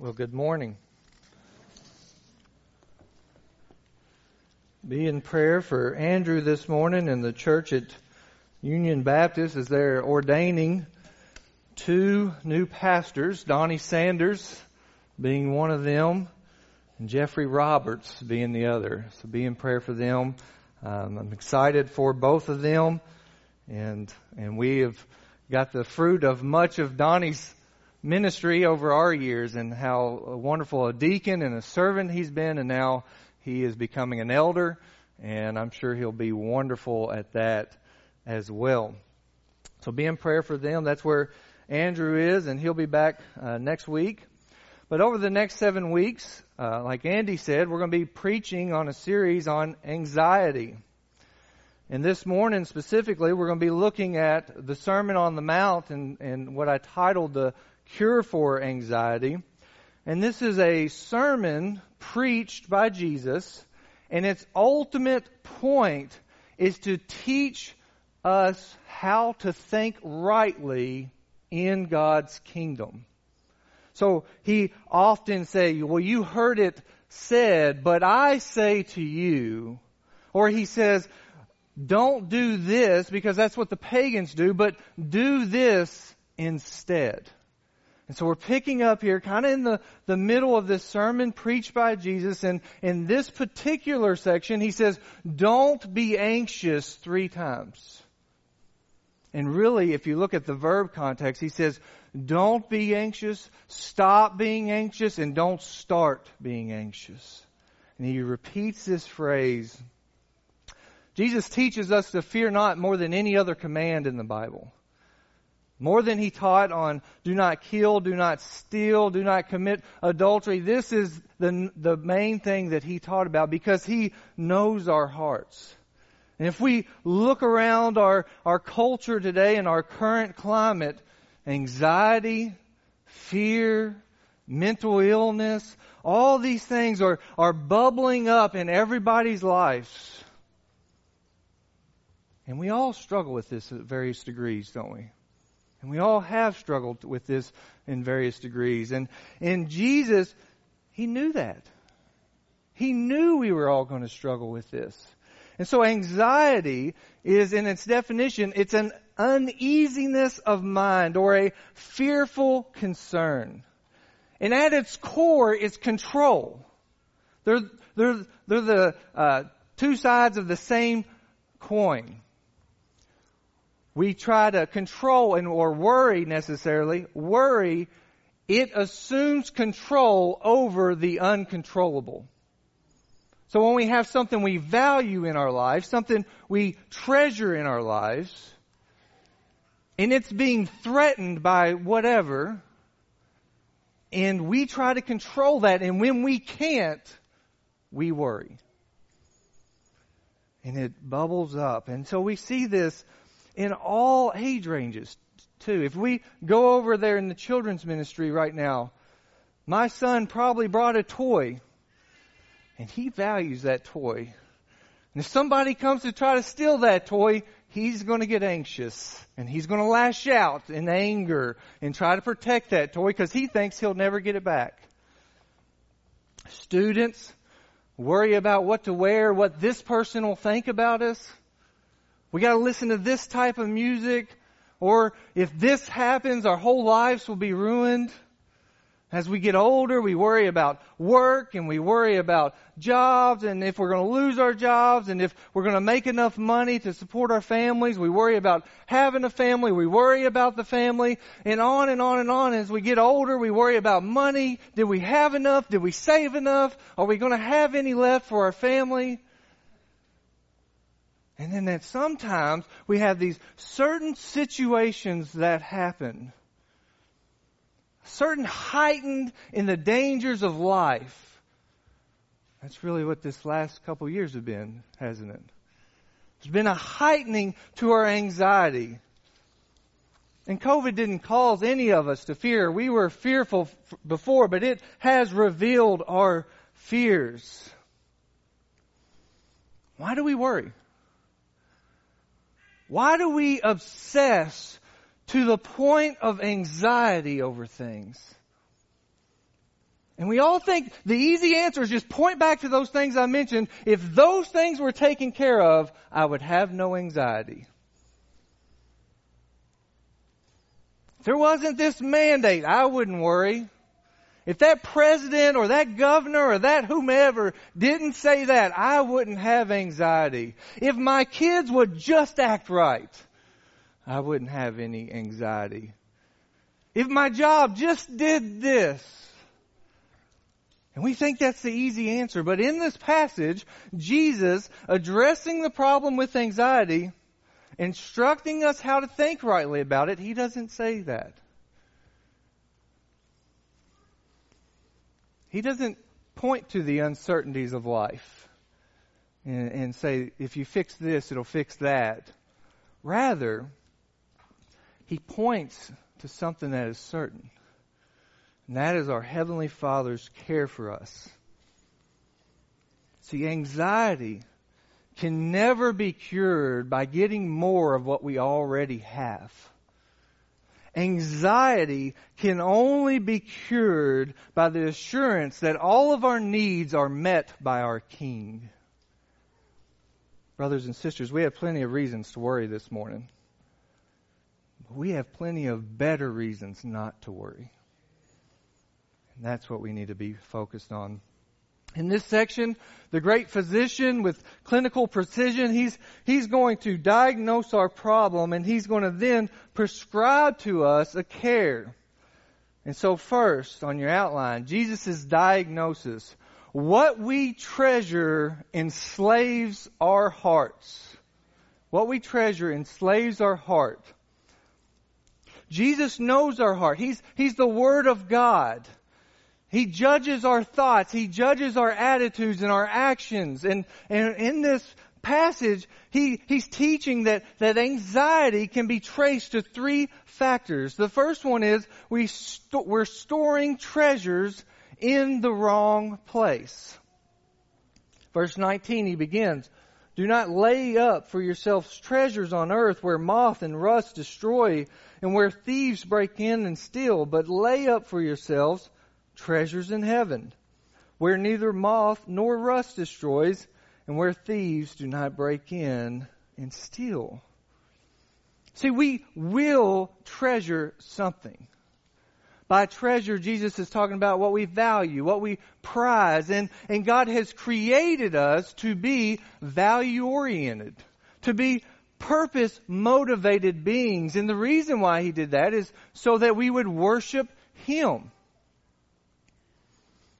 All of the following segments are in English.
Well, good morning. Be in prayer for Andrew this morning and the church at Union Baptist as they're ordaining two new pastors, Donnie Sanders being one of them, and Jeffrey Roberts being the other. So be in prayer for them. Um, I'm excited for both of them, and and we have got the fruit of much of Donnie's ministry over our years and how wonderful a deacon and a servant he's been, and now he is becoming an elder, and I'm sure he'll be wonderful at that as well. So be in prayer for them. That's where Andrew is, and he'll be back uh, next week. But over the next seven weeks, uh, like Andy said, we're going to be preaching on a series on anxiety. And this morning specifically, we're going to be looking at the Sermon on the Mount and, and what I titled the cure for anxiety. And this is a sermon preached by Jesus, and its ultimate point is to teach us how to think rightly in God's kingdom. So he often say, well, you heard it said, but I say to you, or he says, don't do this because that's what the pagans do, but do this instead. And so we're picking up here kind of in the, the middle of this sermon preached by Jesus. And in this particular section, he says, don't be anxious three times. And really, if you look at the verb context, he says, don't be anxious, stop being anxious, and don't start being anxious. And he repeats this phrase. Jesus teaches us to fear not more than any other command in the Bible. More than he taught on do not kill, do not steal, do not commit adultery. This is the, the main thing that he taught about because he knows our hearts. And if we look around our, our culture today and our current climate, anxiety, fear, mental illness, all these things are, are bubbling up in everybody's lives. And we all struggle with this at various degrees, don't we? And we all have struggled with this in various degrees. And, and Jesus, He knew that. He knew we were all going to struggle with this. And so anxiety is, in its definition, it's an uneasiness of mind or a fearful concern. And at its core is control. They're, they're, they're the uh, two sides of the same coin we try to control and or worry necessarily, worry, it assumes control over the uncontrollable. So when we have something we value in our lives, something we treasure in our lives, and it's being threatened by whatever, and we try to control that, and when we can't, we worry. And it bubbles up. And so we see this in all age ranges too. If we go over there in the children's ministry right now, my son probably brought a toy and he values that toy. And if somebody comes to try to steal that toy, he's going to get anxious and he's going to lash out in anger and try to protect that toy because he thinks he'll never get it back. Students worry about what to wear, what this person will think about us. We got to listen to this type of music, or if this happens, our whole lives will be ruined. As we get older, we worry about work and we worry about jobs and if we're going to lose our jobs and if we're going to make enough money to support our families. We worry about having a family. We worry about the family and on and on and on. As we get older, we worry about money. Did we have enough? Did we save enough? Are we going to have any left for our family? And then that sometimes we have these certain situations that happen. Certain heightened in the dangers of life. That's really what this last couple years have been, hasn't it? There's been a heightening to our anxiety. And COVID didn't cause any of us to fear. We were fearful before, but it has revealed our fears. Why do we worry? Why do we obsess to the point of anxiety over things? And we all think the easy answer is just point back to those things I mentioned. If those things were taken care of, I would have no anxiety. If there wasn't this mandate, I wouldn't worry. If that president or that governor or that whomever didn't say that, I wouldn't have anxiety. If my kids would just act right, I wouldn't have any anxiety. If my job just did this, and we think that's the easy answer, but in this passage, Jesus addressing the problem with anxiety, instructing us how to think rightly about it, he doesn't say that. He doesn't point to the uncertainties of life and, and say, if you fix this, it'll fix that. Rather, he points to something that is certain. And that is our Heavenly Father's care for us. See, anxiety can never be cured by getting more of what we already have. Anxiety can only be cured by the assurance that all of our needs are met by our King. Brothers and sisters, we have plenty of reasons to worry this morning. We have plenty of better reasons not to worry. And that's what we need to be focused on. In this section, the great physician with clinical precision, he's, he's going to diagnose our problem and he's going to then prescribe to us a care. And so first, on your outline, Jesus' diagnosis. What we treasure enslaves our hearts. What we treasure enslaves our heart. Jesus knows our heart. He's, he's the Word of God. He judges our thoughts. He judges our attitudes and our actions. And, and in this passage, he, he's teaching that, that anxiety can be traced to three factors. The first one is we st- we're storing treasures in the wrong place. Verse 19, he begins, Do not lay up for yourselves treasures on earth where moth and rust destroy and where thieves break in and steal, but lay up for yourselves treasures in heaven, where neither moth nor rust destroys, and where thieves do not break in and steal. See, we will treasure something. By treasure, Jesus is talking about what we value, what we prize, and, and God has created us to be value oriented, to be purpose motivated beings. And the reason why He did that is so that we would worship Him.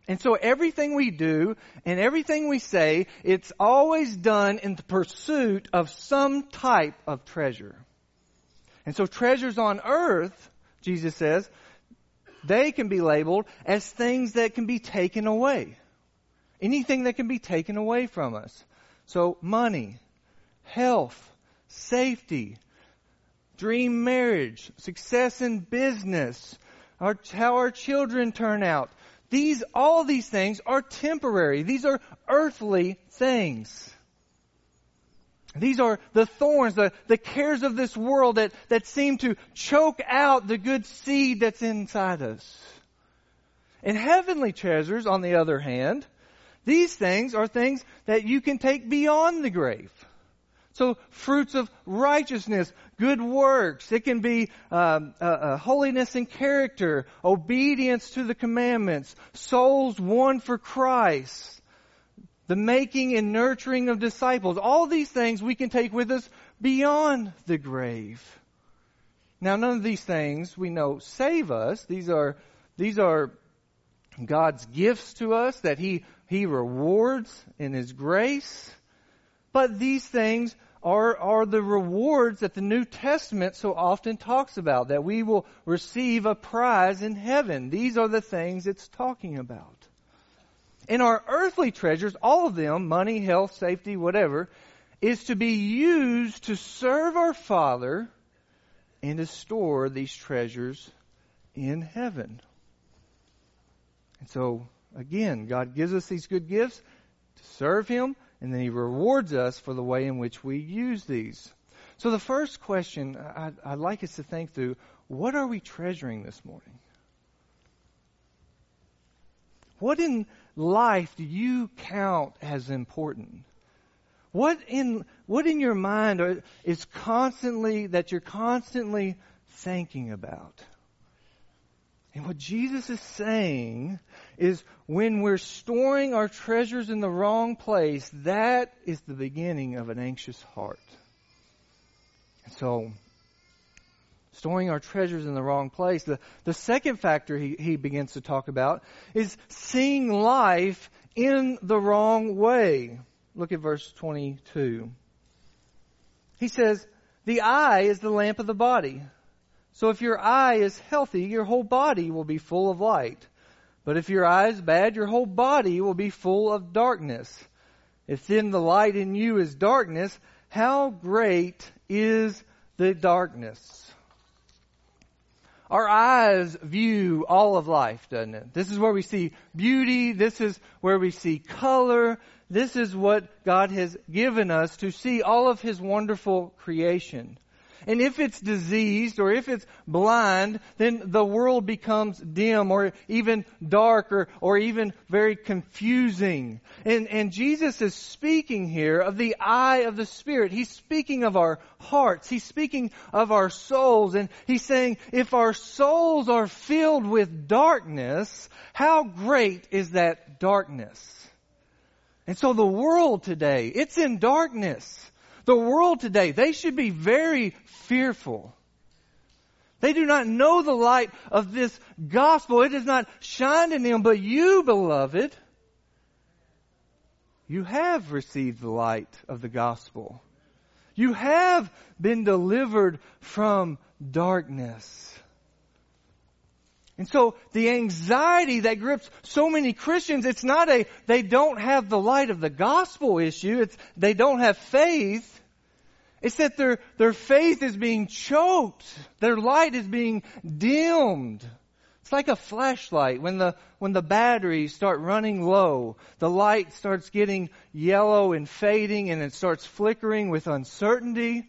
And so everything we do and everything we say, it's always done in the pursuit of some type of treasure. And so treasures on earth, Jesus says, they can be labeled as things that can be taken away. Anything that can be taken away from us. So money, health, safety, dream marriage, success in business, our, how our children turn out, these, all these things are temporary. These are earthly things. These are the thorns, the, the cares of this world that, that seem to choke out the good seed that's inside us. And heavenly treasures, on the other hand, these things are things that you can take beyond the grave. So fruits of righteousness, good works. It can be um, uh, uh, holiness and character, obedience to the commandments, souls won for Christ, the making and nurturing of disciples. All these things we can take with us beyond the grave. Now, none of these things we know save us. These are these are God's gifts to us that He He rewards in His grace. But these things are, are the rewards that the New Testament so often talks about, that we will receive a prize in heaven. These are the things it's talking about. In our earthly treasures, all of them, money, health, safety, whatever, is to be used to serve our Father and to store these treasures in heaven. And so, again, God gives us these good gifts to serve Him and then He rewards us for the way in which we use these. So the first question I'd, I'd like us to think through, what are we treasuring this morning? What in life do you count as important? What in, what in your mind are, is constantly, that you're constantly thinking about? And what Jesus is saying is when we're storing our treasures in the wrong place, that is the beginning of an anxious heart. And so, storing our treasures in the wrong place. The, the second factor he, he begins to talk about is seeing life in the wrong way. Look at verse 22. He says, The eye is the lamp of the body. So if your eye is healthy, your whole body will be full of light. But if your eye is bad, your whole body will be full of darkness. If then the light in you is darkness, how great is the darkness? Our eyes view all of life, doesn't it? This is where we see beauty. This is where we see color. This is what God has given us to see all of His wonderful creation. And if it's diseased or if it's blind, then the world becomes dim or even dark or, or even very confusing. And, and Jesus is speaking here of the eye of the Spirit. He's speaking of our hearts. He's speaking of our souls. And he's saying, if our souls are filled with darkness, how great is that darkness? And so the world today, it's in darkness. The world today, they should be very fearful. They do not know the light of this gospel. It does not shine in them. But you, beloved, you have received the light of the gospel. You have been delivered from darkness. And so the anxiety that grips so many Christians, it's not a, they don't have the light of the gospel issue. It's, they don't have faith. It's that their, their faith is being choked. Their light is being dimmed. It's like a flashlight. When the, when the batteries start running low, the light starts getting yellow and fading and it starts flickering with uncertainty.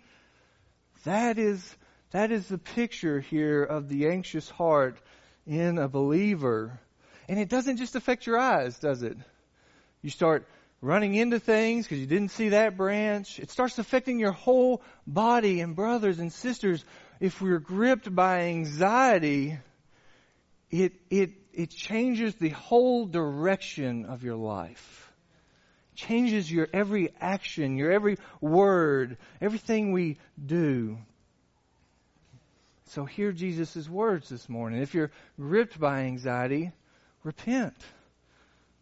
That is, that is the picture here of the anxious heart in a believer. And it doesn't just affect your eyes, does it? You start running into things because you didn't see that branch. It starts affecting your whole body. And brothers and sisters, if we're gripped by anxiety, it, it, it changes the whole direction of your life. changes your every action, your every word, everything we do. So hear Jesus' words this morning. If you're gripped by anxiety, repent.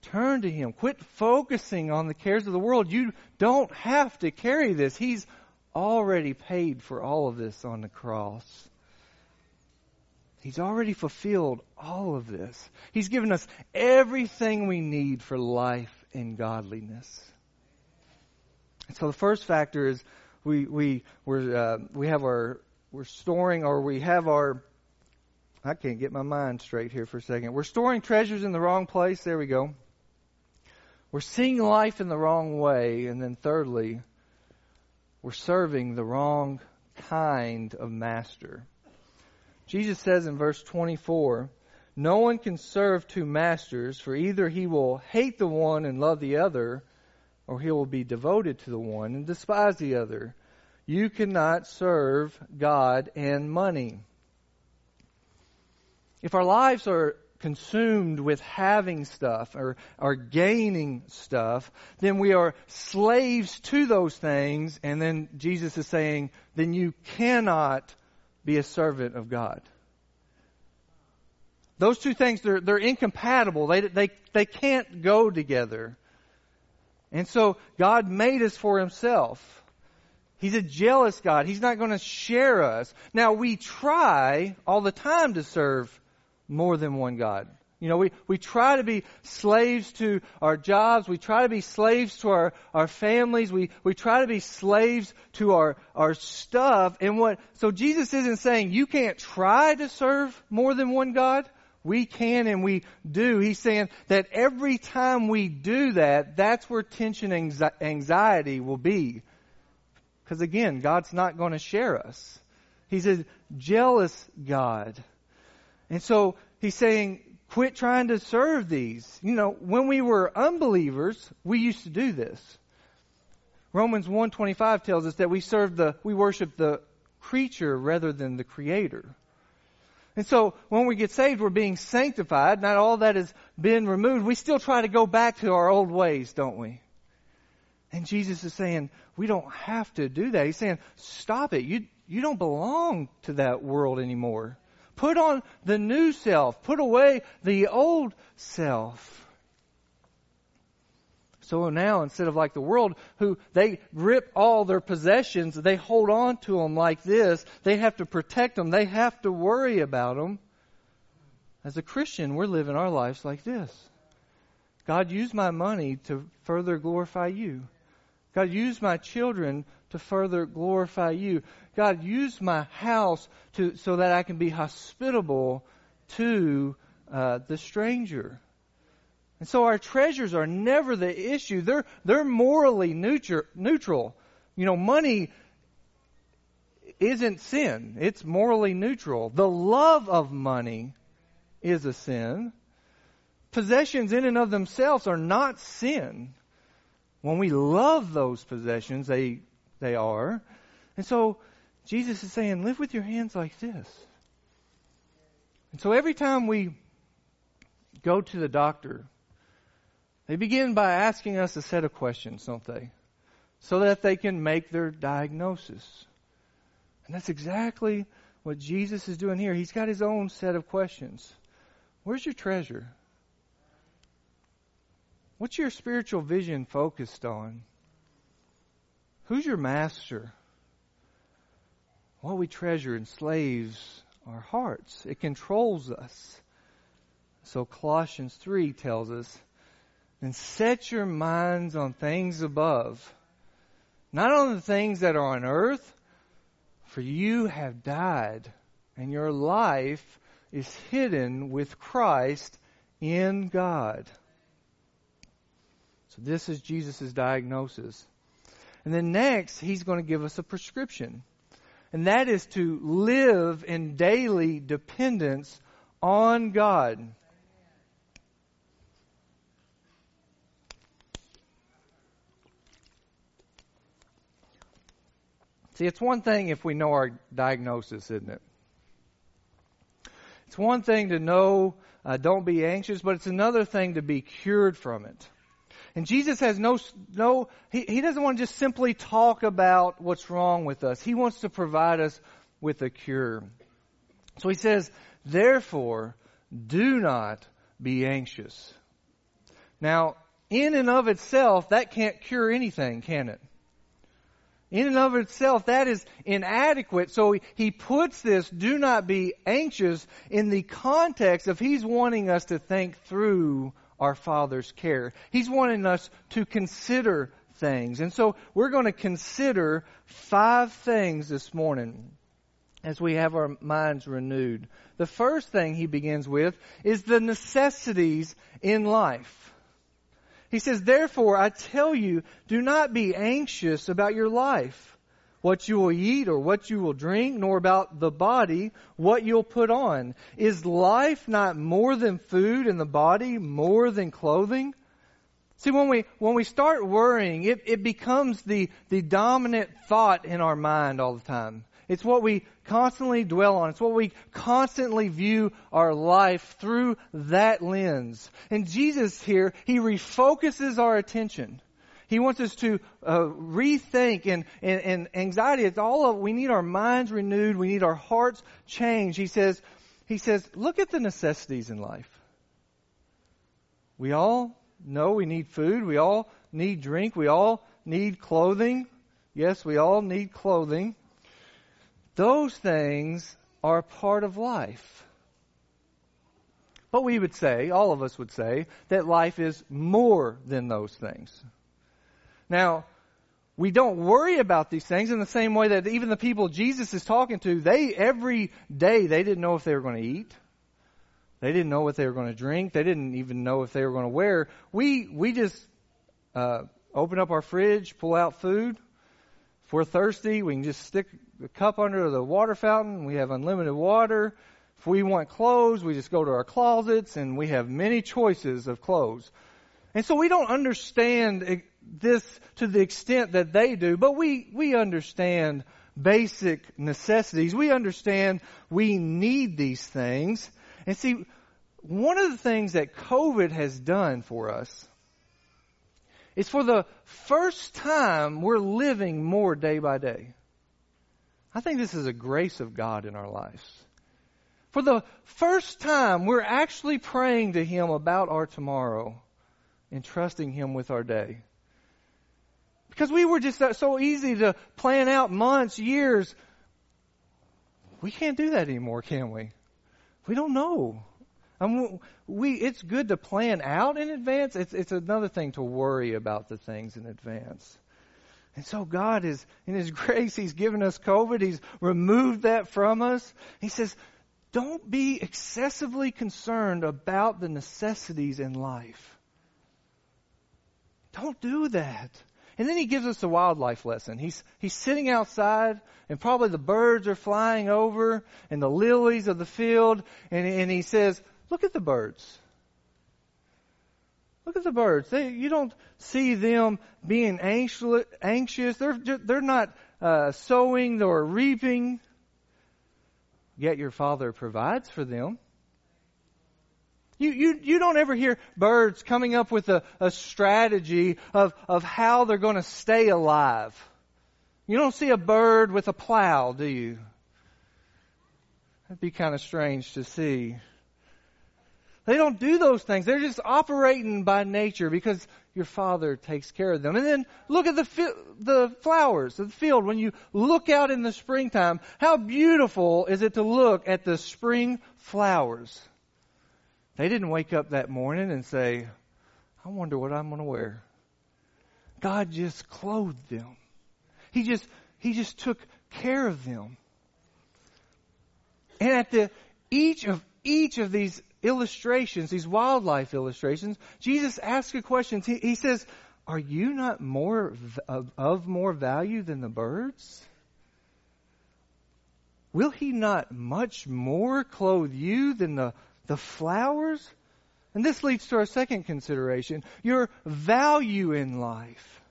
Turn to Him. Quit focusing on the cares of the world. You don't have to carry this. He's already paid for all of this on the cross. He's already fulfilled all of this. He's given us everything we need for life and godliness. So the first factor is we we we uh, we have our we're storing or we have our I can't get my mind straight here for a second. We're storing treasures in the wrong place. There we go. We're seeing life in the wrong way. And then thirdly, we're serving the wrong kind of master. Jesus says in verse 24, No one can serve two masters, for either he will hate the one and love the other, or he will be devoted to the one and despise the other. You cannot serve God and money. If our lives are consumed with having stuff or, or gaining stuff, then we are slaves to those things. And then Jesus is saying, then you cannot be a servant of God. Those two things, they're, they're incompatible. They, they, they can't go together. And so God made us for himself. He's a jealous God. He's not going to share us. Now we try all the time to serve more than one God. You know, we, we try to be slaves to our jobs. We try to be slaves to our, our families. We, we try to be slaves to our, our stuff. And what, so Jesus isn't saying you can't try to serve more than one God. We can and we do. He's saying that every time we do that, that's where tension and anxiety will be. Because again, God's not going to share us. He's a jealous God. And so he's saying, quit trying to serve these. You know, when we were unbelievers, we used to do this. Romans 125 tells us that we serve the, we worship the creature rather than the creator. And so when we get saved, we're being sanctified. Not all that has been removed. We still try to go back to our old ways, don't we? And Jesus is saying, we don't have to do that. He's saying, stop it. You, you don't belong to that world anymore. Put on the new self. Put away the old self. So now, instead of like the world, who they rip all their possessions, they hold on to them like this. They have to protect them. They have to worry about them. As a Christian, we're living our lives like this. God, use my money to further glorify you. God, use my children to further glorify you. God, use my house to, so that I can be hospitable to uh, the stranger. And so our treasures are never the issue. They're, they're morally neutral. You know, money isn't sin. It's morally neutral. The love of money is a sin. Possessions in and of themselves are not sin. When we love those possessions, they, they are. And so Jesus is saying, live with your hands like this. And so every time we go to the doctor, they begin by asking us a set of questions, don't they? So that they can make their diagnosis. And that's exactly what Jesus is doing here. He's got his own set of questions. Where's your treasure? What's your spiritual vision focused on? Who's your master? What we treasure enslaves our hearts. It controls us. So Colossians 3 tells us and set your minds on things above, not on the things that are on earth, for you have died, and your life is hidden with Christ in God. So this is Jesus' diagnosis. And then next, he's going to give us a prescription. And that is to live in daily dependence on God. See, it's one thing if we know our diagnosis, isn't it? It's one thing to know, uh, don't be anxious, but it's another thing to be cured from it. And Jesus has no, no, he, he doesn't want to just simply talk about what's wrong with us. He wants to provide us with a cure. So he says, therefore, do not be anxious. Now, in and of itself, that can't cure anything, can it? In and of itself, that is inadequate. So he puts this, do not be anxious, in the context of he's wanting us to think through our Father's care. He's wanting us to consider things. And so we're going to consider five things this morning as we have our minds renewed. The first thing he begins with is the necessities in life. He says, Therefore, I tell you, do not be anxious about your life, what you will eat or what you will drink, nor about the body, what you'll put on. Is life not more than food and the body more than clothing? See, when we, when we start worrying, it, it becomes the, the dominant thought in our mind all the time. It's what we constantly dwell on. It's what we constantly view our life through that lens. And Jesus here, He refocuses our attention. He wants us to uh, rethink and, and, and anxiety. It's all of, we need our minds renewed. We need our hearts changed. He says, he says, look at the necessities in life. We all know we need food. We all need drink. We all need clothing. Yes, we all need clothing. Those things are part of life. But we would say, all of us would say, that life is more than those things. Now, we don't worry about these things in the same way that even the people Jesus is talking to, they, every day, they didn't know if they were going to eat. They didn't know what they were going to drink. They didn't even know if they were going to wear. We, we just, uh, open up our fridge, pull out food. If we're thirsty, we can just stick the cup under the water fountain. We have unlimited water. If we want clothes, we just go to our closets and we have many choices of clothes. And so we don't understand this to the extent that they do, but we, we understand basic necessities. We understand we need these things. And see, one of the things that COVID has done for us is for the first time we're living more day by day. I think this is a grace of God in our lives. For the first time, we're actually praying to Him about our tomorrow and trusting Him with our day. Because we were just so easy to plan out months, years. We can't do that anymore, can we? We don't know. I mean, we, it's good to plan out in advance. It's, it's another thing to worry about the things in advance. And so God is, in His grace, He's given us COVID. He's removed that from us. He says, don't be excessively concerned about the necessities in life. Don't do that. And then he gives us a wildlife lesson. He's, he's sitting outside and probably the birds are flying over and the lilies of the field and, and he says, look at the birds. Look at the birds. They, you don't see them being anxious. They're, they're not uh, sowing or reaping. Yet your Father provides for them. You, you, you don't ever hear birds coming up with a, a strategy of, of how they're going to stay alive. You don't see a bird with a plow, do you? That'd be kind of strange to see. They don't do those things. They're just operating by nature because your Father takes care of them. And then look at the fi- the flowers of the field. When you look out in the springtime, how beautiful is it to look at the spring flowers? They didn't wake up that morning and say, I wonder what I'm going to wear. God just clothed them. He just, he just took care of them. And at the, each of, each of these illustrations, these wildlife illustrations, Jesus asks a question. He, he says, are you not more of, of more value than the birds? Will he not much more clothe you than the the flowers. And this leads to our second consideration your value in life.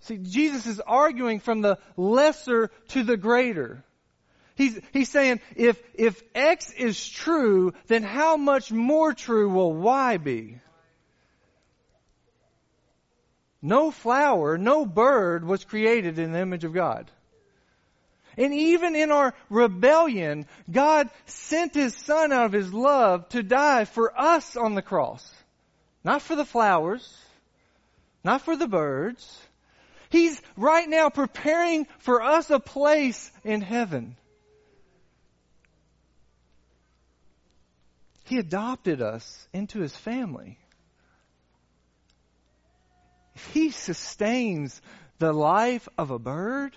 See, Jesus is arguing from the lesser to the greater. He's, he's saying if, if X is true, then how much more true will Y be? No flower, no bird was created in the image of God. And even in our rebellion, God sent His Son out of His love to die for us on the cross. Not for the flowers, not for the birds. He's right now preparing for us a place in heaven. He adopted us into His family. If He sustains the life of a bird,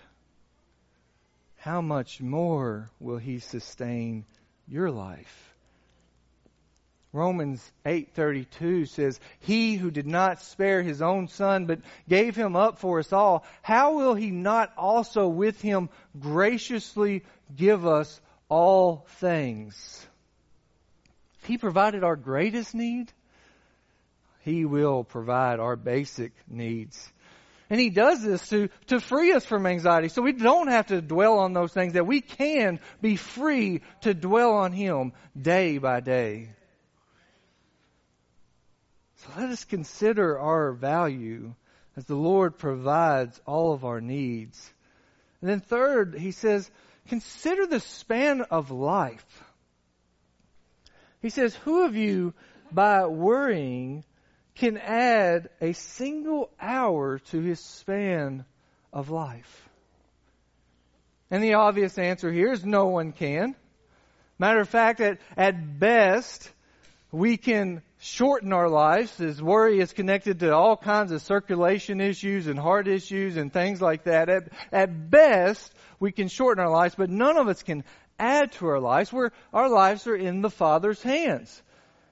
how much more will he sustain your life? Romans 8:32 says, "He who did not spare his own son but gave him up for us all, how will he not also with him graciously give us all things?" He provided our greatest need, he will provide our basic needs. And he does this to, to free us from anxiety. So we don't have to dwell on those things, that we can be free to dwell on him day by day. So let us consider our value as the Lord provides all of our needs. And then third, he says, consider the span of life. He says, who of you by worrying can add a single hour to his span of life? And the obvious answer here is no one can. Matter of fact, at, at best, we can shorten our lives as worry is connected to all kinds of circulation issues and heart issues and things like that. At, at best, we can shorten our lives, but none of us can add to our lives where our lives are in the Father's hands.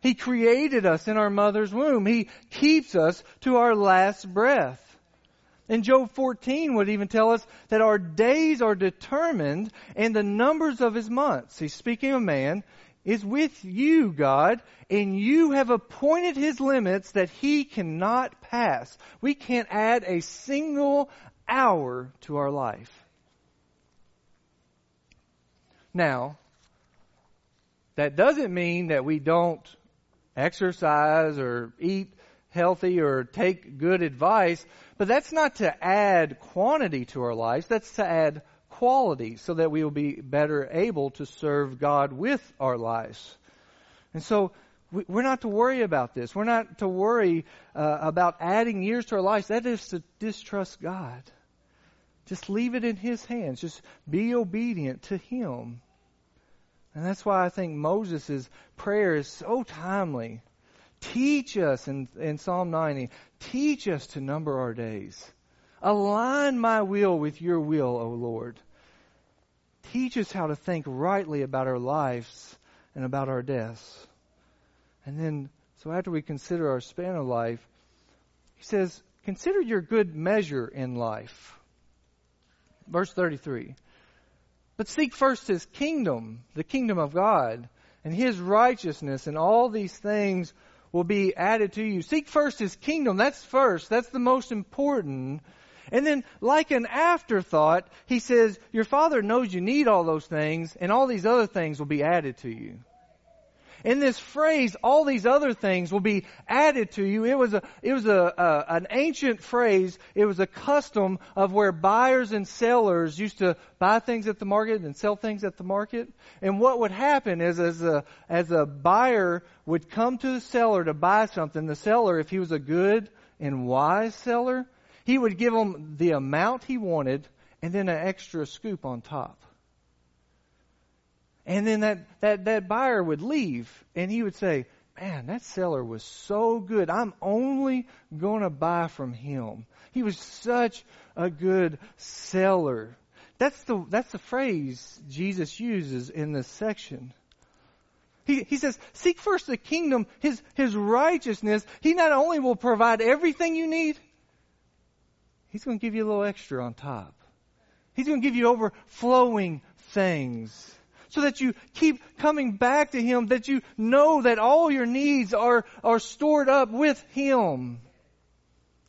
He created us in our mother's womb. He keeps us to our last breath. And Job 14 would even tell us that our days are determined and the numbers of his months. He's speaking of man is with you, God, and you have appointed his limits that he cannot pass. We can't add a single hour to our life. Now, that doesn't mean that we don't exercise or eat healthy or take good advice, but that's not to add quantity to our lives, that's to add quality so that we will be better able to serve God with our lives. And so we're not to worry about this. We're not to worry uh, about adding years to our lives. That is to distrust God. Just leave it in His hands. Just be obedient to Him. And that's why I think Moses' prayer is so timely. Teach us in, in Psalm 90, teach us to number our days. Align my will with your will, O Lord. Teach us how to think rightly about our lives and about our deaths. And then, so after we consider our span of life, he says, consider your good measure in life. Verse 33. But seek first his kingdom, the kingdom of God, and his righteousness, and all these things will be added to you. Seek first his kingdom. That's first. That's the most important. And then, like an afterthought, he says, Your Father knows you need all those things, and all these other things will be added to you. In this phrase, all these other things will be added to you. It was a, it was a, a, an ancient phrase. It was a custom of where buyers and sellers used to buy things at the market and sell things at the market. And what would happen is, as a, as a buyer would come to the seller to buy something, the seller, if he was a good and wise seller, he would give him the amount he wanted and then an extra scoop on top. And then that, that, that buyer would leave and he would say, Man, that seller was so good. I'm only going to buy from him. He was such a good seller. That's the, that's the phrase Jesus uses in this section. He, he says, seek first the kingdom, his, his righteousness. He not only will provide everything you need, He's going to give you a little extra on top. He's going to give you overflowing things so that you keep coming back to Him, that you know that all your needs are, are stored up with Him.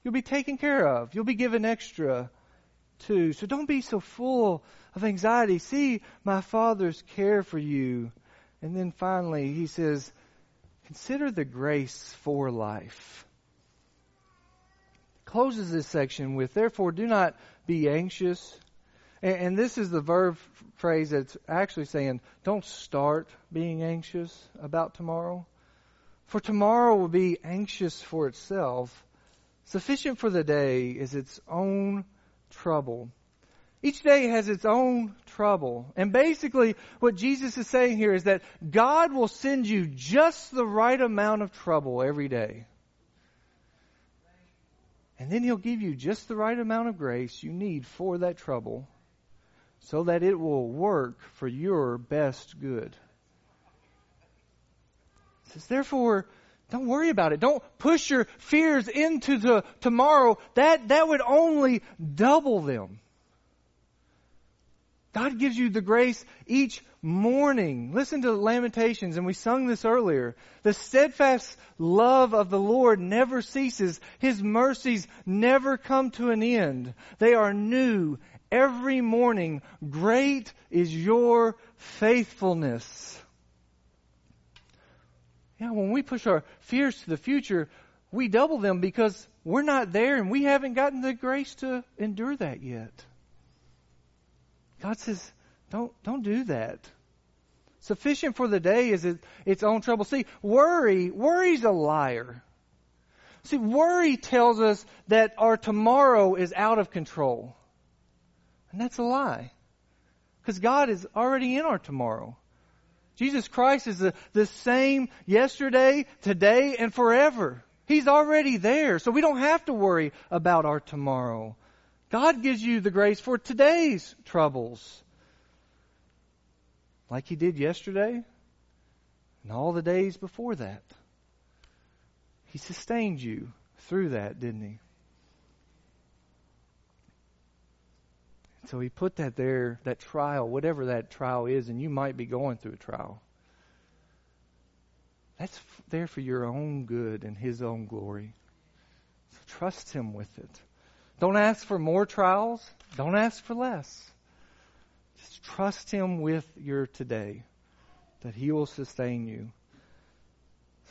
You'll be taken care of. You'll be given extra too. So don't be so full of anxiety. See my Father's care for you. And then finally, He says, consider the grace for life closes this section with, therefore, do not be anxious. And, and this is the verb phrase that's actually saying, don't start being anxious about tomorrow. For tomorrow will be anxious for itself. Sufficient for the day is its own trouble. Each day has its own trouble. And basically, what Jesus is saying here is that God will send you just the right amount of trouble every day. And then He'll give you just the right amount of grace you need for that trouble so that it will work for your best good. It says, therefore, don't worry about it. Don't push your fears into the tomorrow. That, that would only double them. God gives you the grace each morning. Listen to Lamentations, and we sung this earlier. The steadfast love of the Lord never ceases. His mercies never come to an end. They are new every morning. Great is your faithfulness. Yeah, when we push our fears to the future, we double them because we're not there and we haven't gotten the grace to endure that yet. God says, don't, don't do that. Sufficient for the day is it, its own trouble. See, worry, worry's a liar. See, worry tells us that our tomorrow is out of control. And that's a lie. Because God is already in our tomorrow. Jesus Christ is the, the same yesterday, today, and forever. He's already there. So we don't have to worry about our tomorrow. God gives you the grace for today's troubles like He did yesterday and all the days before that. He sustained you through that, didn't He? So he put that there, that trial, whatever that trial is, and you might be going through a trial. That's there for your own good and his own glory. So trust him with it. Don't ask for more trials. Don't ask for less. Just trust him with your today, that he will sustain you.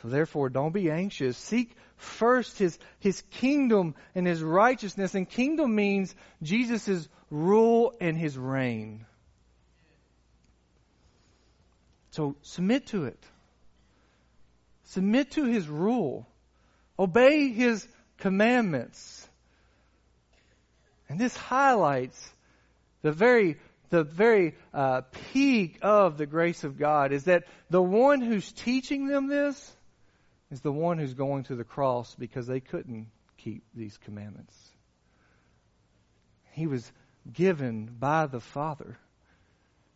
Therefore, don't be anxious. Seek first his, his kingdom and his righteousness. And kingdom means Jesus' rule and his reign. So submit to it. Submit to his rule. Obey his commandments. And this highlights the very the very uh, peak of the grace of God is that the one who's teaching them this is the one who's going to the cross because they couldn't keep these commandments. He was given by the Father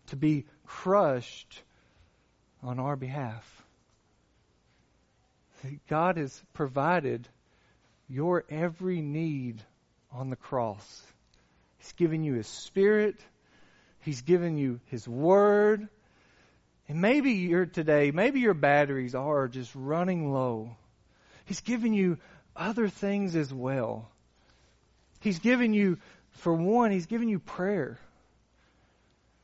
to be crushed on our behalf. God has provided your every need on the cross. He's given you His Spirit. He's given you His Word. And maybe you're today, maybe your batteries are just running low. He's given you other things as well. He's given you, for one, He's given you prayer.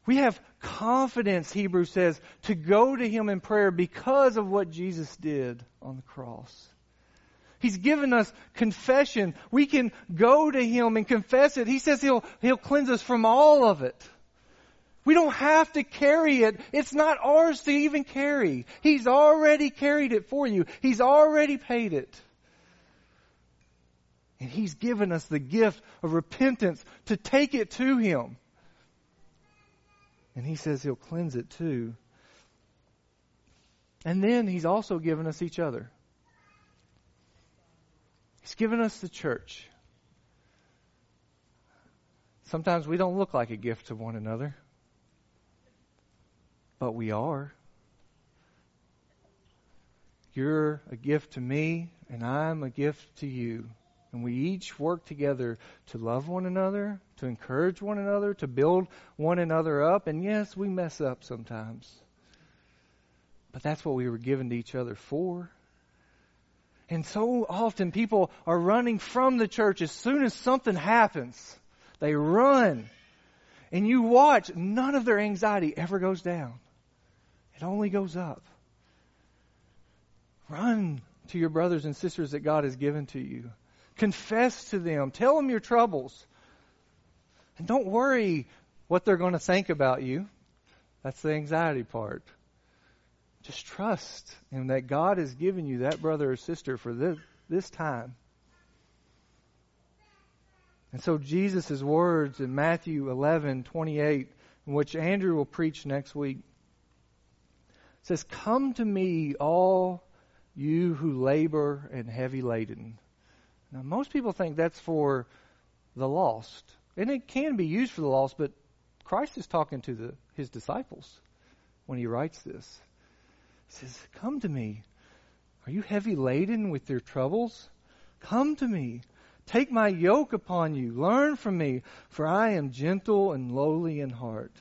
We have confidence, Hebrews says, to go to Him in prayer because of what Jesus did on the cross. He's given us confession. We can go to Him and confess it. He says He'll, He'll cleanse us from all of it. We don't have to carry it. It's not ours to even carry. He's already carried it for you. He's already paid it. And He's given us the gift of repentance to take it to Him. And He says He'll cleanse it too. And then He's also given us each other. He's given us the church. Sometimes we don't look like a gift to one another but we are. You're a gift to me, and I'm a gift to you. And we each work together to love one another, to encourage one another, to build one another up. And yes, we mess up sometimes. But that's what we were given to each other for. And so often people are running from the church as soon as something happens. They run. And you watch, none of their anxiety ever goes down. It only goes up. Run to your brothers and sisters that God has given to you. Confess to them. Tell them your troubles. And don't worry what they're going to think about you. That's the anxiety part. Just trust in that God has given you that brother or sister for this, this time. And so Jesus' words in Matthew 11, 28, which Andrew will preach next week, says, Come to me, all you who labor and heavy laden. Now, most people think that's for the lost. And it can be used for the lost, but Christ is talking to the, his disciples when he writes this. He says, Come to me. Are you heavy laden with your troubles? Come to me. Take my yoke upon you. Learn from me, for I am gentle and lowly in heart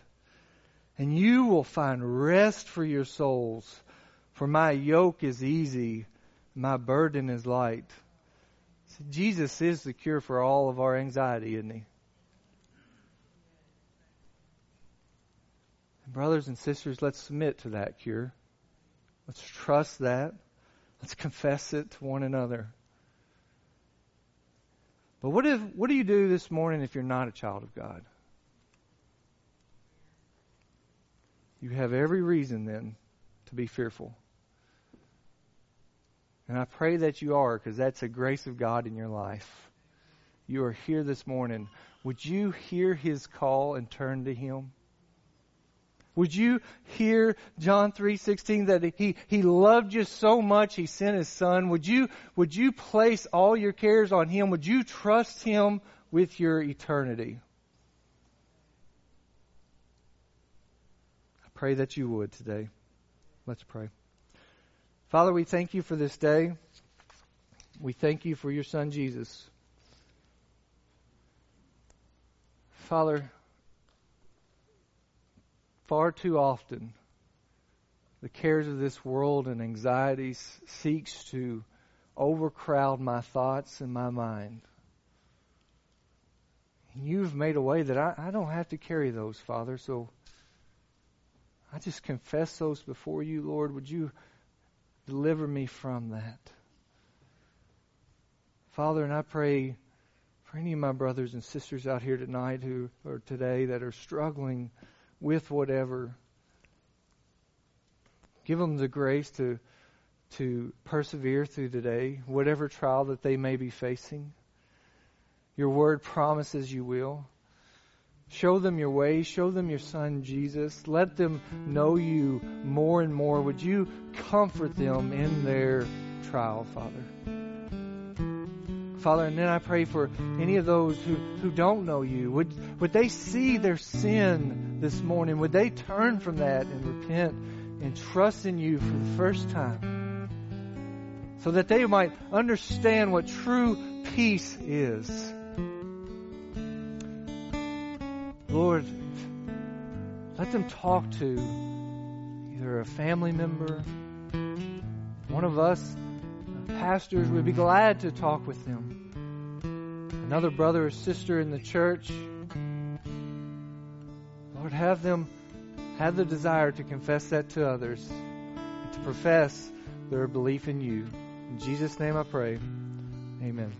and you will find rest for your souls. For my yoke is easy, my burden is light. Jesus is the cure for all of our anxiety, isn't he? Brothers and sisters, let's submit to that cure. Let's trust that. Let's confess it to one another. But what if what do you do this morning if you're not a child of God? You have every reason then to be fearful. And I pray that you are because that's a grace of God in your life. You are here this morning. Would you hear his call and turn to him? Would you hear John 3:16 that he he loved you so much he sent his son? Would you would you place all your cares on him? Would you trust him with your eternity? Pray that you would today. Let's pray. Father, we thank you for this day. We thank you for your son Jesus. Father, far too often the cares of this world and anxieties seeks to overcrowd my thoughts and my mind. You've made a way that I, I don't have to carry those, Father, so I just confess those before you, Lord. Would you deliver me from that? Father, and I pray for any of my brothers and sisters out here tonight who or today that are struggling with whatever. Give them the grace to to persevere through today, whatever trial that they may be facing. Your word promises you will. Show them your way. Show them your son, Jesus. Let them know you more and more. Would you comfort them in their trial, Father? Father, and then I pray for any of those who, who don't know you. Would, would they see their sin this morning? Would they turn from that and repent and trust in you for the first time? So that they might understand what true peace is. Lord, let them talk to either a family member, one of us, pastors, would be glad to talk with them. Another brother or sister in the church. Lord, have them have the desire to confess that to others, to profess their belief in you. In Jesus' name I pray. Amen.